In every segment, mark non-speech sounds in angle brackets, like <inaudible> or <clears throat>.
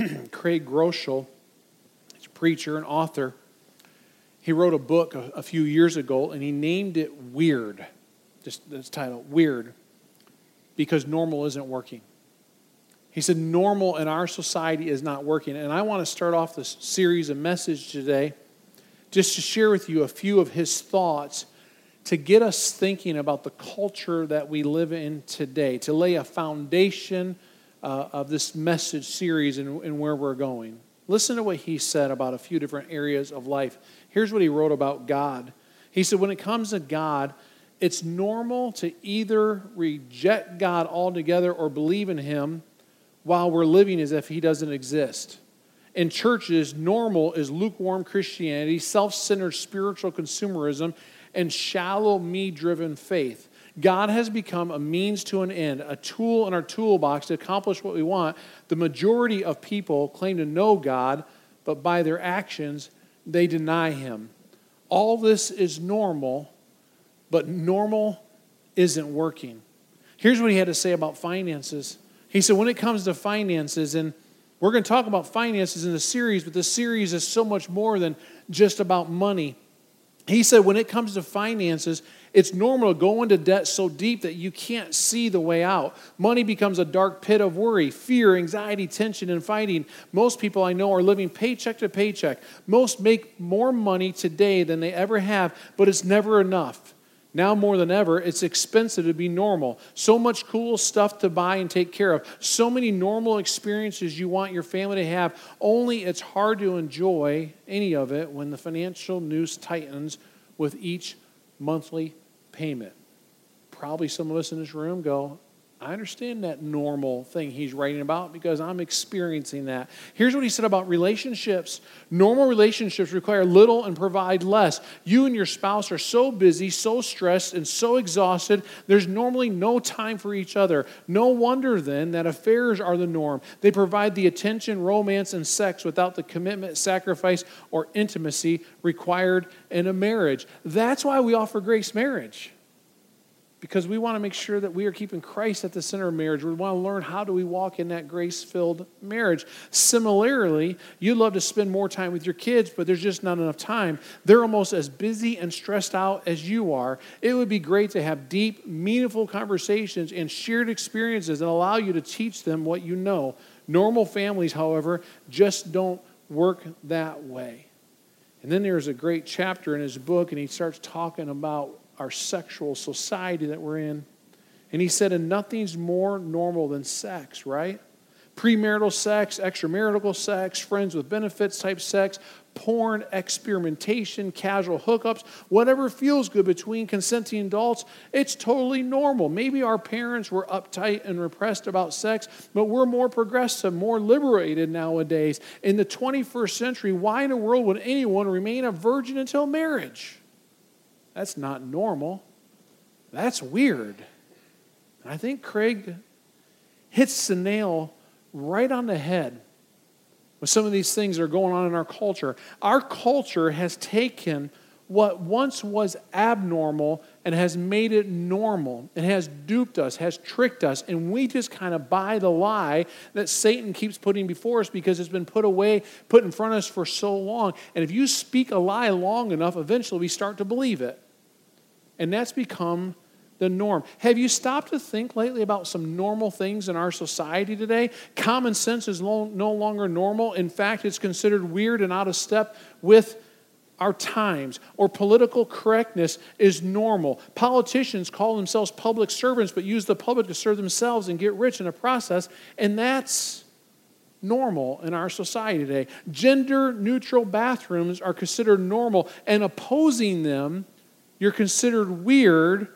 <clears throat> Craig Groeschel, he's a preacher and author. He wrote a book a, a few years ago and he named it Weird. Just this title, Weird, because normal isn't working. He said, normal in our society is not working. And I want to start off this series of message today just to share with you a few of his thoughts to get us thinking about the culture that we live in today, to lay a foundation uh, of this message series and, and where we're going. Listen to what he said about a few different areas of life. Here's what he wrote about God. He said, When it comes to God, it's normal to either reject God altogether or believe in him while we're living as if he doesn't exist. In churches, normal is lukewarm Christianity, self centered spiritual consumerism, and shallow, me driven faith. God has become a means to an end, a tool in our toolbox to accomplish what we want. The majority of people claim to know God, but by their actions, they deny Him. All this is normal, but normal isn't working. Here's what he had to say about finances. He said, when it comes to finances, and we're going to talk about finances in the series, but the series is so much more than just about money. He said, when it comes to finances, it's normal to go into debt so deep that you can't see the way out. Money becomes a dark pit of worry, fear, anxiety, tension, and fighting. Most people I know are living paycheck to paycheck. Most make more money today than they ever have, but it's never enough. Now more than ever, it's expensive to be normal. So much cool stuff to buy and take care of. So many normal experiences you want your family to have. Only it's hard to enjoy any of it when the financial noose tightens with each monthly payment. Probably some of us in this room go, I understand that normal thing he's writing about because I'm experiencing that. Here's what he said about relationships normal relationships require little and provide less. You and your spouse are so busy, so stressed, and so exhausted, there's normally no time for each other. No wonder then that affairs are the norm. They provide the attention, romance, and sex without the commitment, sacrifice, or intimacy required in a marriage. That's why we offer grace marriage because we want to make sure that we are keeping Christ at the center of marriage. We want to learn how do we walk in that grace-filled marriage. Similarly, you'd love to spend more time with your kids, but there's just not enough time. They're almost as busy and stressed out as you are. It would be great to have deep, meaningful conversations and shared experiences and allow you to teach them what you know. Normal families, however, just don't work that way. And then there's a great chapter in his book, and he starts talking about our sexual society that we're in. And he said, and nothing's more normal than sex, right? Premarital sex, extramarital sex, friends with benefits type sex, porn, experimentation, casual hookups, whatever feels good between consenting adults, it's totally normal. Maybe our parents were uptight and repressed about sex, but we're more progressive, more liberated nowadays. In the 21st century, why in the world would anyone remain a virgin until marriage? That's not normal. That's weird. And I think Craig hits the nail right on the head with some of these things that are going on in our culture. Our culture has taken what once was abnormal and has made it normal and has duped us, has tricked us, and we just kind of buy the lie that Satan keeps putting before us because it's been put away, put in front of us for so long. And if you speak a lie long enough, eventually we start to believe it. And that's become the norm. Have you stopped to think lately about some normal things in our society today? Common sense is no longer normal. In fact, it's considered weird and out of step with our times, or political correctness is normal. Politicians call themselves public servants but use the public to serve themselves and get rich in the process, and that's normal in our society today. Gender neutral bathrooms are considered normal, and opposing them, you're considered weird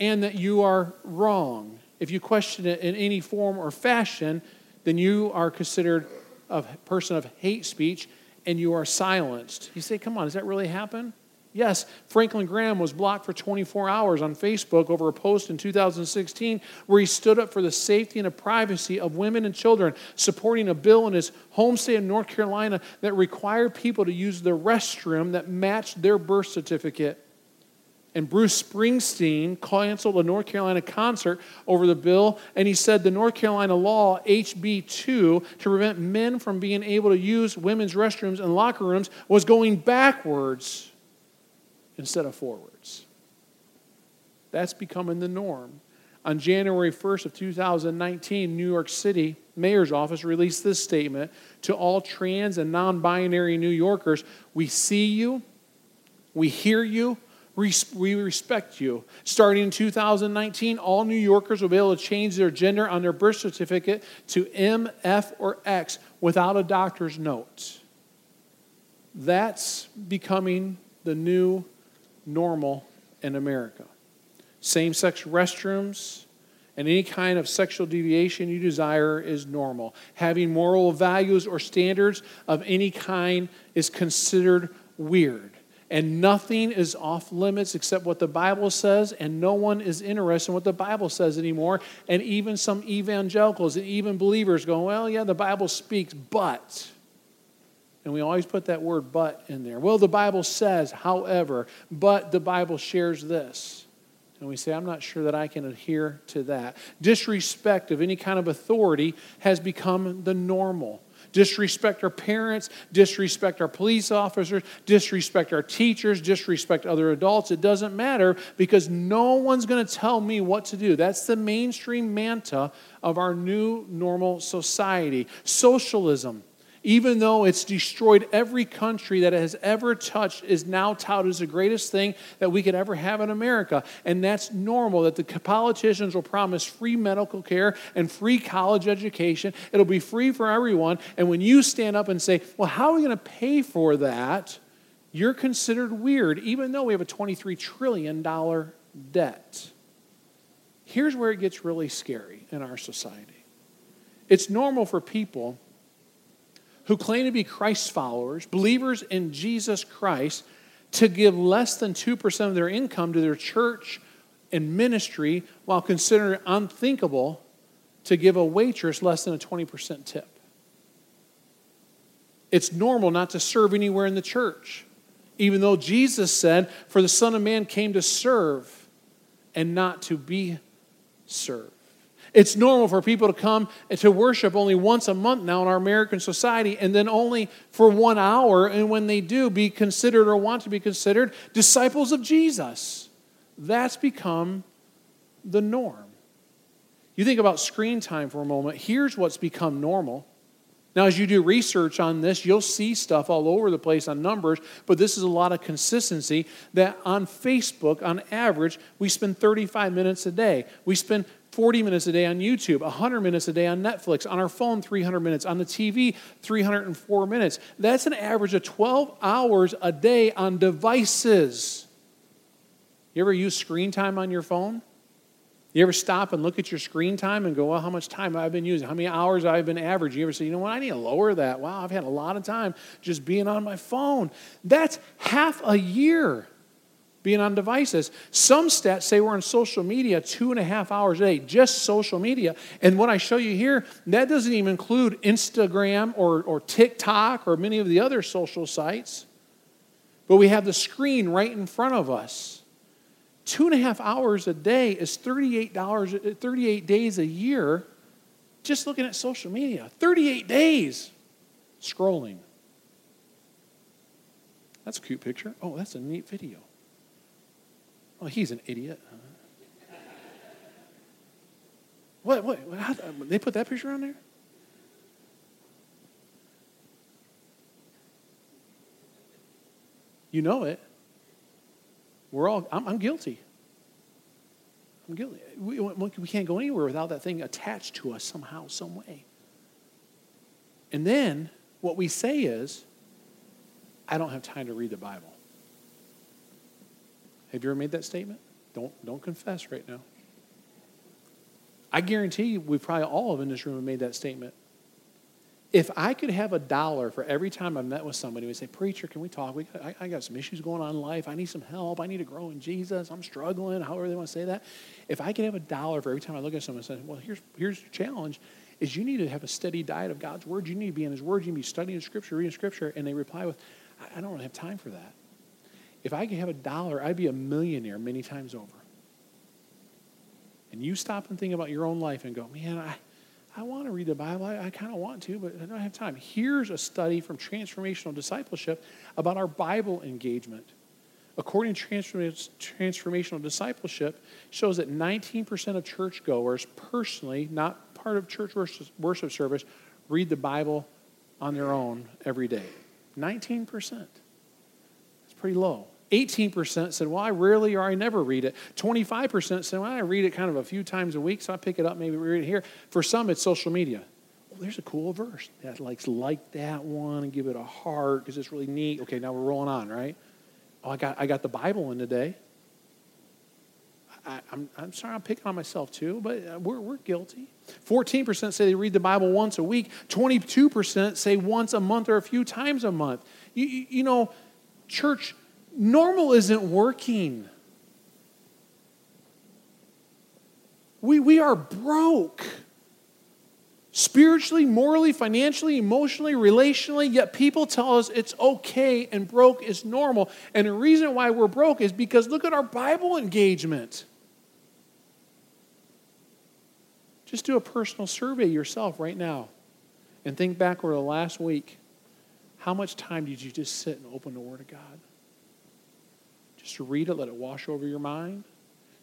and that you are wrong. If you question it in any form or fashion, then you are considered a person of hate speech and you are silenced. You say, come on, does that really happen? Yes, Franklin Graham was blocked for 24 hours on Facebook over a post in 2016 where he stood up for the safety and the privacy of women and children, supporting a bill in his home state of North Carolina that required people to use the restroom that matched their birth certificate. And Bruce Springsteen canceled a North Carolina concert over the bill, and he said the North Carolina law, HB 2, to prevent men from being able to use women's restrooms and locker rooms was going backwards instead of forwards. That's becoming the norm. On January 1st of 2019, New York City mayor's office released this statement to all trans and non-binary New Yorkers, we see you, we hear you, we respect you. Starting in 2019, all New Yorkers will be able to change their gender on their birth certificate to M, F, or X without a doctor's note. That's becoming the new normal in America. Same sex restrooms and any kind of sexual deviation you desire is normal. Having moral values or standards of any kind is considered weird. And nothing is off limits except what the Bible says, and no one is interested in what the Bible says anymore. And even some evangelicals and even believers go, Well, yeah, the Bible speaks, but. And we always put that word but in there. Well, the Bible says, however, but the Bible shares this. And we say, I'm not sure that I can adhere to that. Disrespect of any kind of authority has become the normal. Disrespect our parents, disrespect our police officers, disrespect our teachers, disrespect other adults. It doesn't matter because no one's going to tell me what to do. That's the mainstream manta of our new normal society. Socialism even though it's destroyed every country that it has ever touched, is now touted as the greatest thing that we could ever have in America. And that's normal that the politicians will promise free medical care and free college education. It'll be free for everyone. And when you stand up and say, well, how are we going to pay for that? You're considered weird, even though we have a $23 trillion debt. Here's where it gets really scary in our society. It's normal for people who claim to be Christ followers, believers in Jesus Christ, to give less than 2% of their income to their church and ministry while considering unthinkable to give a waitress less than a 20% tip. It's normal not to serve anywhere in the church, even though Jesus said, For the Son of Man came to serve and not to be served. It's normal for people to come to worship only once a month now in our American society, and then only for one hour, and when they do, be considered or want to be considered disciples of Jesus. That's become the norm. You think about screen time for a moment. Here's what's become normal. Now, as you do research on this, you'll see stuff all over the place on numbers, but this is a lot of consistency that on Facebook, on average, we spend 35 minutes a day. We spend 40 minutes a day on YouTube, 100 minutes a day on Netflix, on our phone, 300 minutes, on the TV, 304 minutes. That's an average of 12 hours a day on devices. You ever use screen time on your phone? You ever stop and look at your screen time and go, well, how much time I've been using? How many hours I've been averaging? You ever say, you know what, I need to lower that. Wow, I've had a lot of time just being on my phone. That's half a year being on devices. Some stats say we're on social media two and a half hours a day, just social media. And what I show you here, that doesn't even include Instagram or, or TikTok or many of the other social sites. But we have the screen right in front of us. Two and a half hours a day is $38, 38 days a year just looking at social media. 38 days scrolling. That's a cute picture. Oh, that's a neat video. Oh, he's an idiot. What? What? How, they put that picture on there? You know it. We're all, I'm, I'm guilty. I'm guilty. We, we can't go anywhere without that thing attached to us somehow, some way. And then what we say is, I don't have time to read the Bible. Have you ever made that statement? Don't, don't confess right now. I guarantee you, we probably all of in this room have made that statement. If I could have a dollar for every time I met with somebody, we say, Preacher, can we talk? We I, I, got some issues going on in life. I need some help. I need to grow in Jesus. I'm struggling, however they want to say that. If I could have a dollar for every time I look at someone and say, Well, here's, here's your challenge is you need to have a steady diet of God's Word. You need to be in His Word. You need to be studying Scripture, reading Scripture. And they reply with, I don't have time for that if I could have a dollar, I'd be a millionaire many times over. And you stop and think about your own life and go, man, I, I want to read the Bible. I, I kind of want to, but I don't have time. Here's a study from Transformational Discipleship about our Bible engagement. According to Transformational Discipleship, shows that 19% of churchgoers personally, not part of church worship service, read the Bible on their own every day. 19%. Pretty low. 18% said, Well, I rarely or I never read it. 25% said, Well, I read it kind of a few times a week, so I pick it up, maybe read it here. For some, it's social media. Well, there's a cool verse that likes like that one and give it a heart because it's really neat. Okay, now we're rolling on, right? Oh, I got, I got the Bible in today. I, am I'm, I'm sorry, I'm picking on myself too, but uh, we're, we're guilty. 14% say they read the Bible once a week. 22% say once a month or a few times a month. You, you, you know, church, normal isn't working. We, we are broke spiritually, morally, financially, emotionally, relationally, yet people tell us it's okay and broke is normal. And the reason why we're broke is because look at our Bible engagement. Just do a personal survey yourself right now and think back over the last week. How much time did you just sit and open the Word of God? Just to read it, let it wash over your mind?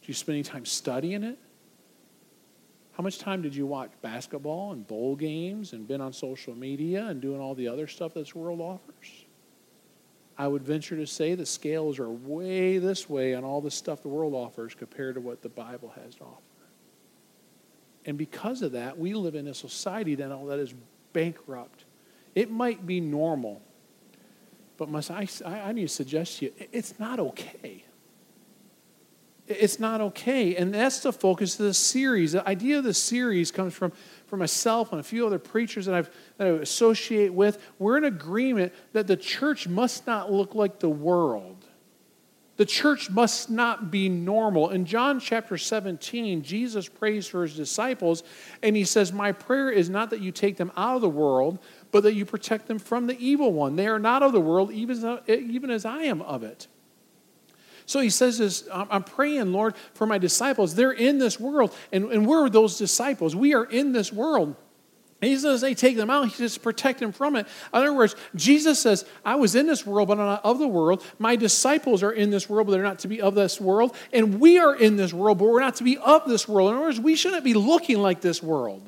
Did you spend any time studying it? How much time did you watch basketball and bowl games and been on social media and doing all the other stuff this world offers? I would venture to say the scales are way this way on all the stuff the world offers compared to what the Bible has to offer. And because of that, we live in a society that, that is bankrupt. It might be normal, but must I, I need to suggest to you, it's not okay. It's not okay. And that's the focus of the series. The idea of the series comes from, from myself and a few other preachers that, I've, that I associate with. We're in agreement that the church must not look like the world. The church must not be normal. In John chapter 17, Jesus prays for his disciples, and he says, My prayer is not that you take them out of the world, but that you protect them from the evil one. They are not of the world, even, even as I am of it. So he says this I'm praying, Lord, for my disciples. They're in this world, and, and we're those disciples. We are in this world. And he says they take them out, he says protect them from it. In other words, Jesus says, I was in this world, but I'm not of the world. My disciples are in this world, but they're not to be of this world. And we are in this world, but we're not to be of this world. In other words, we shouldn't be looking like this world.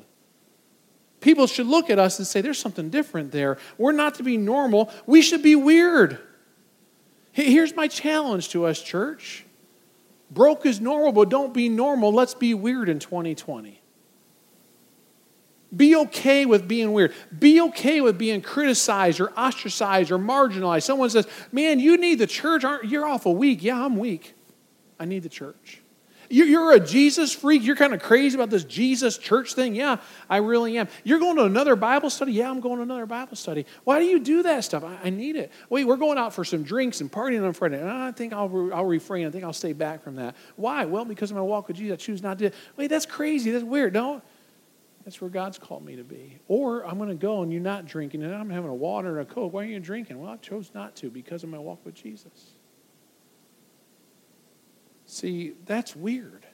People should look at us and say, there's something different there. We're not to be normal. We should be weird. Here's my challenge to us, church. Broke is normal, but don't be normal. Let's be weird in 2020. Be okay with being weird. Be okay with being criticized or ostracized or marginalized. Someone says, Man, you need the church. Aren't, You're awful weak. Yeah, I'm weak. I need the church. You're a Jesus freak. You're kind of crazy about this Jesus church thing. Yeah, I really am. You're going to another Bible study. Yeah, I'm going to another Bible study. Why do you do that stuff? I, need it. Wait, we're going out for some drinks and partying on Friday. And I think I'll, I'll refrain. I think I'll stay back from that. Why? Well, because of my walk with Jesus, I choose not to. Wait, that's crazy. That's weird. No, that's where God's called me to be. Or I'm going to go and you're not drinking and I'm having a water and a Coke. Why are you drinking? Well, I chose not to because of my walk with Jesus. See, that's weird.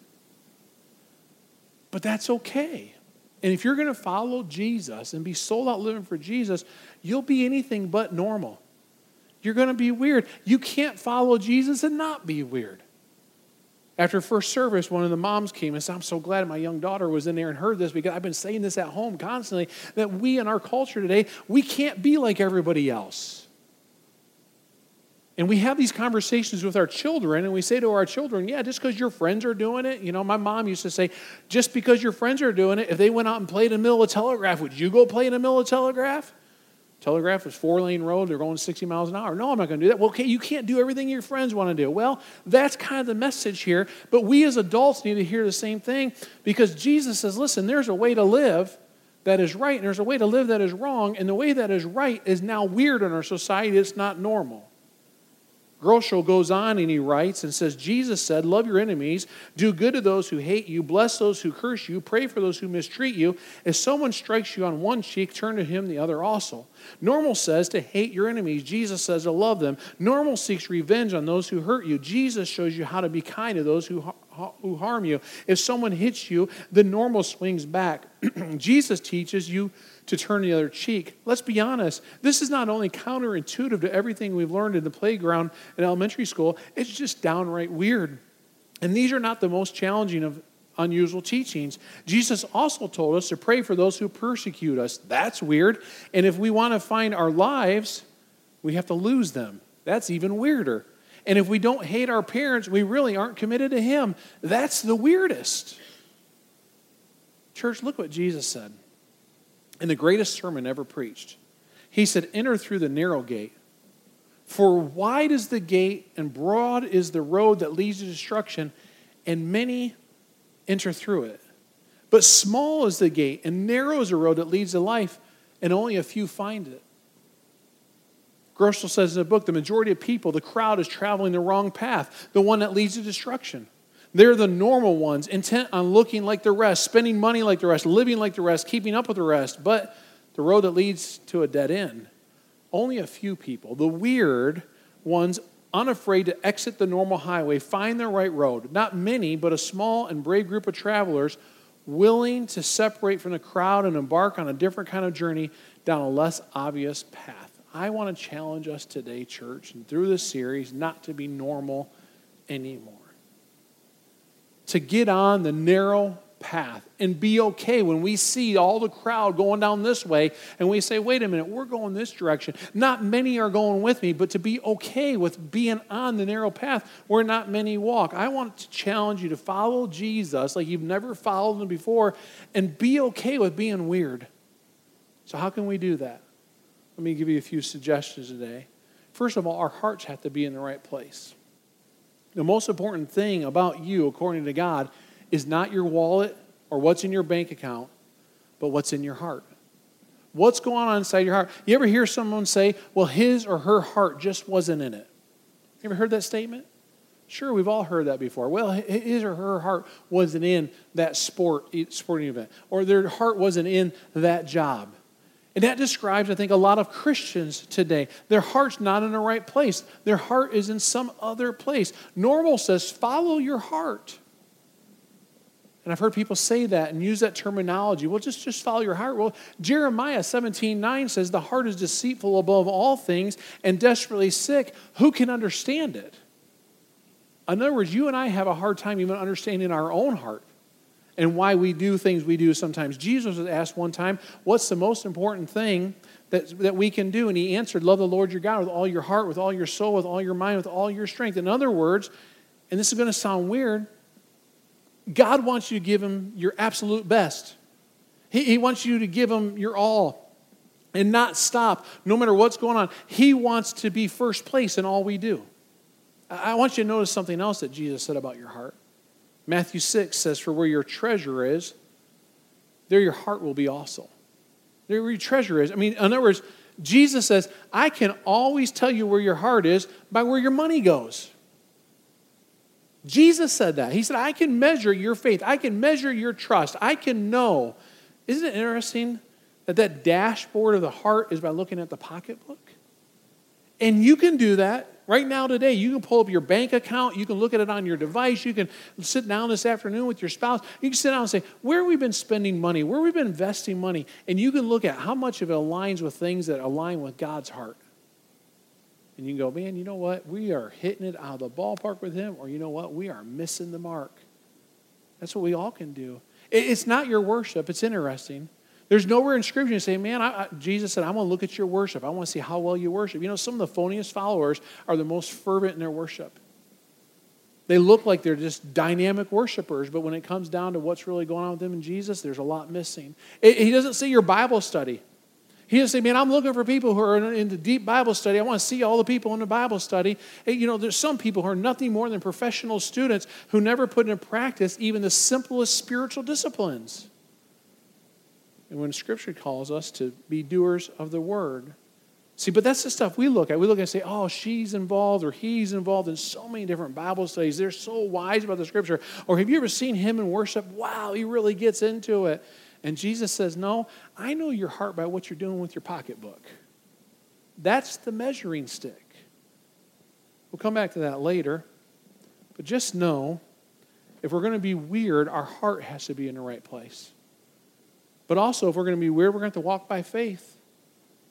But that's okay. And if you're going to follow Jesus and be sold out living for Jesus, you'll be anything but normal. You're going to be weird. You can't follow Jesus and not be weird. After first service, one of the moms came and said, I'm so glad my young daughter was in there and heard this because I've been saying this at home constantly that we in our culture today, we can't be like everybody else. And we have these conversations with our children, and we say to our children, Yeah, just because your friends are doing it. You know, my mom used to say, Just because your friends are doing it, if they went out and played in the middle of telegraph, would you go play in the middle of telegraph? Telegraph is four lane road, they're going 60 miles an hour. No, I'm not going to do that. Well, okay, you can't do everything your friends want to do. Well, that's kind of the message here, but we as adults need to hear the same thing because Jesus says, Listen, there's a way to live that is right, and there's a way to live that is wrong, and the way that is right is now weird in our society, it's not normal. Groeschel goes on and he writes and says, Jesus said, Love your enemies, do good to those who hate you, bless those who curse you, pray for those who mistreat you. If someone strikes you on one cheek, turn to him the other also. Normal says to hate your enemies. Jesus says to love them. Normal seeks revenge on those who hurt you. Jesus shows you how to be kind to those who, who harm you. If someone hits you, the normal swings back. <clears throat> Jesus teaches you to turn the other cheek. Let's be honest, this is not only counterintuitive to everything we've learned in the playground in elementary school, it's just downright weird. And these are not the most challenging of unusual teachings. Jesus also told us to pray for those who persecute us. That's weird. And if we want to find our lives, we have to lose them. That's even weirder. And if we don't hate our parents, we really aren't committed to Him. That's the weirdest. Church, look what Jesus said in the greatest sermon ever preached. He said, Enter through the narrow gate. For wide is the gate and broad is the road that leads to destruction, and many enter through it. But small is the gate and narrow is the road that leads to life, and only a few find it. Groeschel says in the book the majority of people, the crowd is traveling the wrong path, the one that leads to destruction. They're the normal ones, intent on looking like the rest, spending money like the rest, living like the rest, keeping up with the rest, but the road that leads to a dead end. Only a few people, the weird ones, unafraid to exit the normal highway, find the right road. Not many, but a small and brave group of travelers willing to separate from the crowd and embark on a different kind of journey down a less obvious path. I want to challenge us today, church, and through this series, not to be normal anymore to get on the narrow path and be okay when we see all the crowd going down this way and we say, wait a minute, we're going this direction. Not many are going with me, but to be okay with being on the narrow path where not many walk. I want to challenge you to follow Jesus like you've never followed him before and be okay with being weird. So, how can we do that? Let me give you a few suggestions today. First of all, our hearts have to be in the right place. The most important thing about you, according to God, is not your wallet or what's in your bank account, but what's in your heart. What's going on inside your heart? You ever hear someone say, well, his or her heart just wasn't in it? You ever heard that statement? Sure, we've all heard that before. Well, his or her heart wasn't in that sport sporting event, or their heart wasn't in that job. And that describes, I think, a lot of Christians today. Their heart's not in the right place, their heart is in some other place. Normal says, follow your heart. And I've heard people say that and use that terminology. Well, just, just follow your heart. Well, Jeremiah 17 9 says, The heart is deceitful above all things and desperately sick. Who can understand it? In other words, you and I have a hard time even understanding our own heart and why we do things we do sometimes. Jesus was asked one time, What's the most important thing that, that we can do? And he answered, Love the Lord your God with all your heart, with all your soul, with all your mind, with all your strength. In other words, and this is going to sound weird, God wants you to give him your absolute best. He, he wants you to give him your all and not stop no matter what's going on. He wants to be first place in all we do. I want you to notice something else that Jesus said about your heart. Matthew 6 says, For where your treasure is, there your heart will be also. There where your treasure is. I mean, in other words, Jesus says, I can always tell you where your heart is by where your money goes. Jesus said that. He said, I can measure your faith. I can measure your trust. I can know. Isn't it interesting that that dashboard of the heart is by looking at the pocketbook? And you can do that right now today. You can pull up your bank account. You can look at it on your device. You can sit down this afternoon with your spouse. You can sit down and say, Where have we been spending money? Where have we been investing money? And you can look at how much of it aligns with things that align with God's heart. And you can go, Man, you know what? We are hitting it out of the ballpark with Him, or you know what? We are missing the mark. That's what we all can do. It's not your worship, it's interesting. There's nowhere in Scripture to say, man, I, I, Jesus said, I want to look at your worship. I want to see how well you worship. You know, some of the phoniest followers are the most fervent in their worship. They look like they're just dynamic worshipers, but when it comes down to what's really going on with them and Jesus, there's a lot missing. It, he doesn't say your Bible study. He doesn't say, man, I'm looking for people who are in, in the deep Bible study. I want to see all the people in the Bible study. And, you know, there's some people who are nothing more than professional students who never put into practice even the simplest spiritual disciplines. And when Scripture calls us to be doers of the word, See, but that's the stuff we look at. We look and say, oh, she's involved or he's involved in so many different Bible studies. They're so wise about the scripture. Or have you ever seen him in worship? Wow, he really gets into it. And Jesus says, no, I know your heart by what you're doing with your pocketbook. That's the measuring stick. We'll come back to that later. But just know if we're going to be weird, our heart has to be in the right place. But also, if we're going to be weird, we're going to have to walk by faith.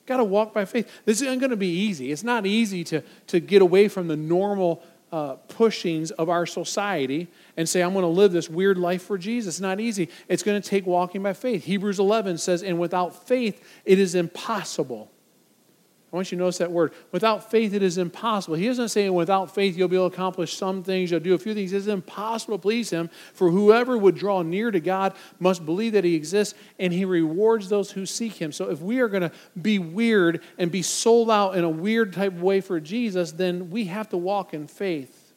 Got to walk by faith. This isn't going to be easy. It's not easy to, to get away from the normal uh, pushings of our society and say, I'm going to live this weird life for Jesus. It's not easy. It's going to take walking by faith. Hebrews 11 says, And without faith, it is impossible I want you to notice that word. Without faith, it is impossible. He isn't saying without faith you'll be able to accomplish some things, you'll do a few things. It's impossible to please Him. For whoever would draw near to God must believe that He exists and He rewards those who seek Him. So if we are going to be weird and be sold out in a weird type of way for Jesus, then we have to walk in faith.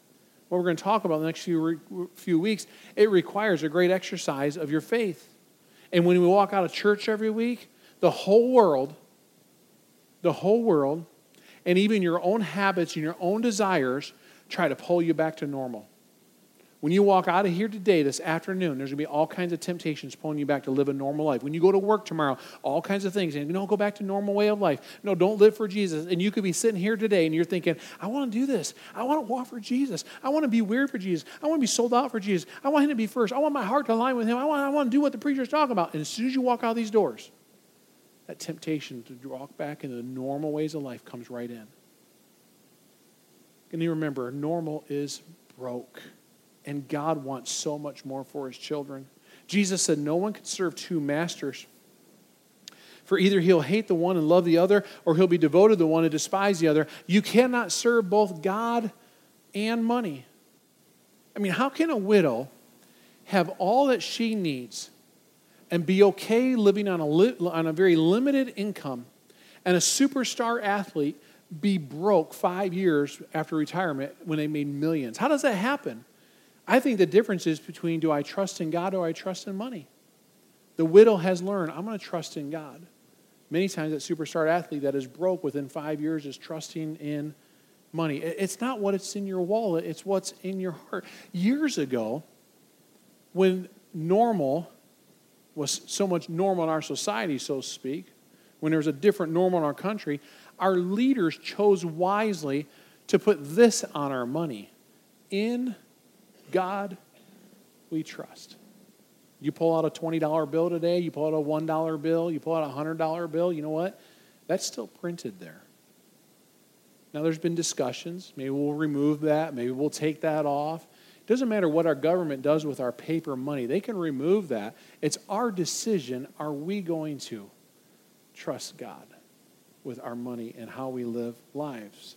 What we're going to talk about in the next few, few weeks, it requires a great exercise of your faith. And when we walk out of church every week, the whole world the whole world, and even your own habits and your own desires try to pull you back to normal. When you walk out of here today, this afternoon, there's going to be all kinds of temptations pulling you back to live a normal life. When you go to work tomorrow, all kinds of things. And you don't go back to normal way of life. No, don't live for Jesus. And you could be sitting here today and you're thinking, I want to do this. I want to walk for Jesus. I want to be weird for Jesus. I want to be sold out for Jesus. I want him to be first. I want my heart to align with him. I want, I want to do what the preacher's talking about. And as soon as you walk out these doors, that temptation to walk back into the normal ways of life comes right in. And you remember, normal is broke. And God wants so much more for his children. Jesus said, No one can serve two masters. For either he'll hate the one and love the other, or he'll be devoted to the one and despise the other. You cannot serve both God and money. I mean, how can a widow have all that she needs and be okay living on a, li- on a very limited income and a superstar athlete be broke five years after retirement when they made millions. How does that happen? I think the difference is between do I trust in God or I trust in money? The widow has learned, I'm going to trust in God. Many times, that superstar athlete that is broke within five years is trusting in money. It's not what it's in your wallet, it's what's in your heart. Years ago, when normal was so much normal in our society, so to speak, when there was a different normal in our country, our leaders chose wisely to put this on our money. In God we trust. You pull out a $20 bill today, you pull out a $1 bill, you pull out a $100 bill, you know what? That's still printed there. Now, there's been discussions. Maybe we'll remove that. Maybe we'll take that off. Doesn't matter what our government does with our paper money, they can remove that. It's our decision are we going to trust God with our money and how we live lives?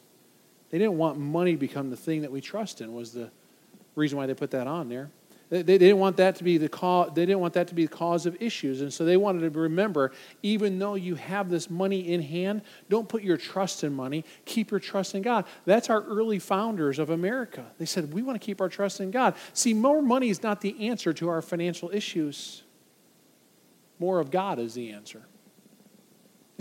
They didn't want money become the thing that we trust in, was the reason why they put that on there. They, they, didn't want that to be the cause. They didn't want that to be the cause of issues, and so they wanted to remember, even though you have this money in hand, don't put your trust in money. Keep your trust in God. That's our early founders of America. They said we want to keep our trust in God. See, more money is not the answer to our financial issues. More of God is the answer.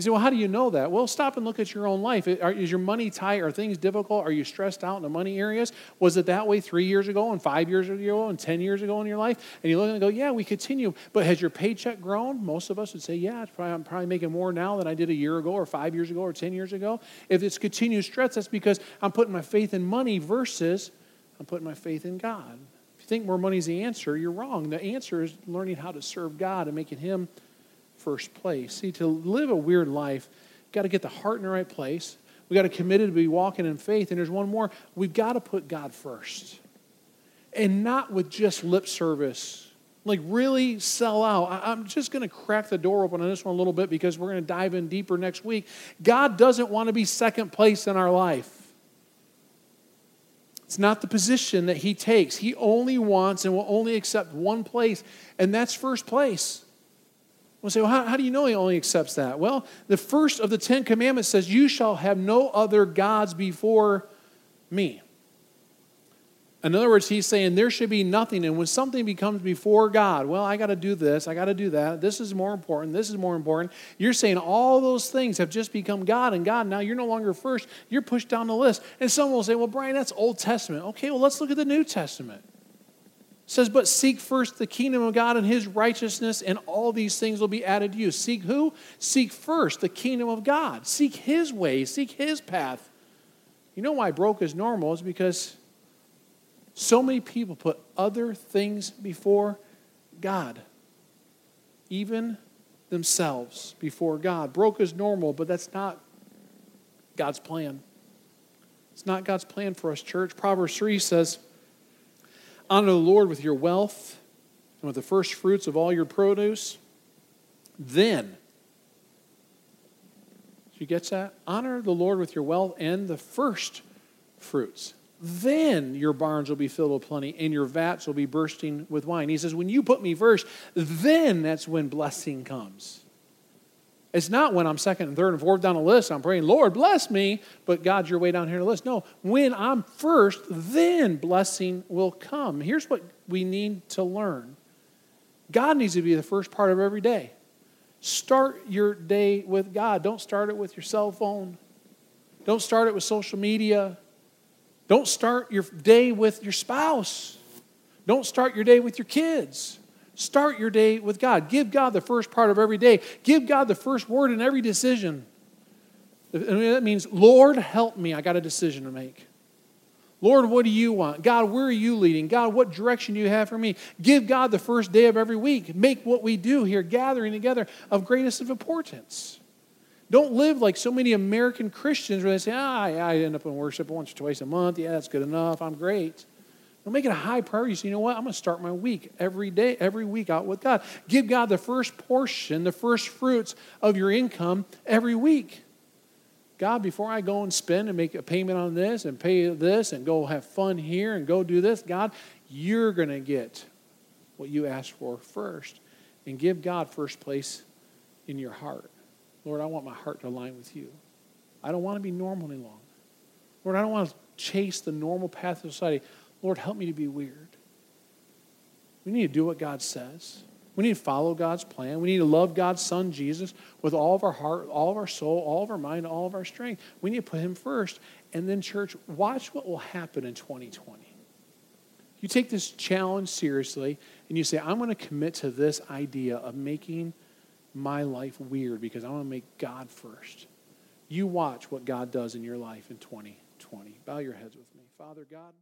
You say, well, how do you know that? Well, stop and look at your own life. Is your money tight? Are things difficult? Are you stressed out in the money areas? Was it that way three years ago and five years ago and 10 years ago in your life? And you look and go, yeah, we continue. But has your paycheck grown? Most of us would say, yeah, probably, I'm probably making more now than I did a year ago or five years ago or 10 years ago. If it's continued stress, that's because I'm putting my faith in money versus I'm putting my faith in God. If you think more money is the answer, you're wrong. The answer is learning how to serve God and making Him first place. See, to live a weird life, got to get the heart in the right place. We got to committed to be walking in faith. And there's one more. We've got to put God first. And not with just lip service. Like really sell out. I'm just going to crack the door open on this one a little bit because we're going to dive in deeper next week. God doesn't want to be second place in our life. It's not the position that he takes. He only wants and will only accept one place, and that's first place. We'll say, well, how, how, do you know he only accepts that? Well, the first of the Ten Commandments says, You shall have no other gods before me. In other words, he's saying there should be nothing. And when something becomes before God, well, I got to do this, I got to do that, this is more important, this is more important. You're saying all those things have just become God and God. Now you're no longer first, you're pushed down the list. And someone will say, well, Brian, that's Old Testament. Okay, well, let's look at the New Testament. Says, but seek first the kingdom of God and his righteousness, and all these things will be added to you. Seek who? Seek first the kingdom of God. Seek his way, seek his path. You know why broke is normal? Is because so many people put other things before God, even themselves before God. Broke is normal, but that's not God's plan. It's not God's plan for us, church. Proverbs 3 says, Honor the Lord with your wealth and with the first fruits of all your produce. Then, she gets that? Honor the Lord with your wealth and the first fruits then your barns will be filled with plenty and your vats will be bursting with wine. He says, When you put me first, then that's when blessing comes. It's not when I'm second and third and fourth down the list, I'm praying, Lord, bless me, but God's your way down here in the list. No, when I'm first, then blessing will come. Here's what we need to learn God needs to be the first part of every day. Start your day with God. Don't start it with your cell phone, don't start it with social media. Don't start your day with your spouse. Don't start your day with your kids. Start your day with God. Give God the first part of every day. Give God the first word in every decision. And that means, Lord, help me. I got a decision to make. Lord, what do you want? God, where are you leading? God, what direction do you have for me? Give God the first day of every week. Make what we do here, gathering together, of greatest of importance. Don't live like so many American Christians where they say, ah, I end up in worship once or twice a month. Yeah, that's good enough. I'm great. Don't make it a high priority. So, you know what? I'm going to start my week every day, every week out with God. Give God the first portion, the first fruits of your income every week. God, before I go and spend and make a payment on this and pay this and go have fun here and go do this, God, you're going to get what you asked for first. And give God first place in your heart. Lord, I want my heart to align with you. I don't want to be normal any longer. Lord, I don't want to chase the normal path of society. Lord, help me to be weird. We need to do what God says. We need to follow God's plan. We need to love God's Son, Jesus, with all of our heart, all of our soul, all of our mind, all of our strength. We need to put Him first. And then, church, watch what will happen in 2020. You take this challenge seriously and you say, I'm going to commit to this idea of making my life weird because I want to make God first. You watch what God does in your life in 2020. Bow your heads with me. Father God.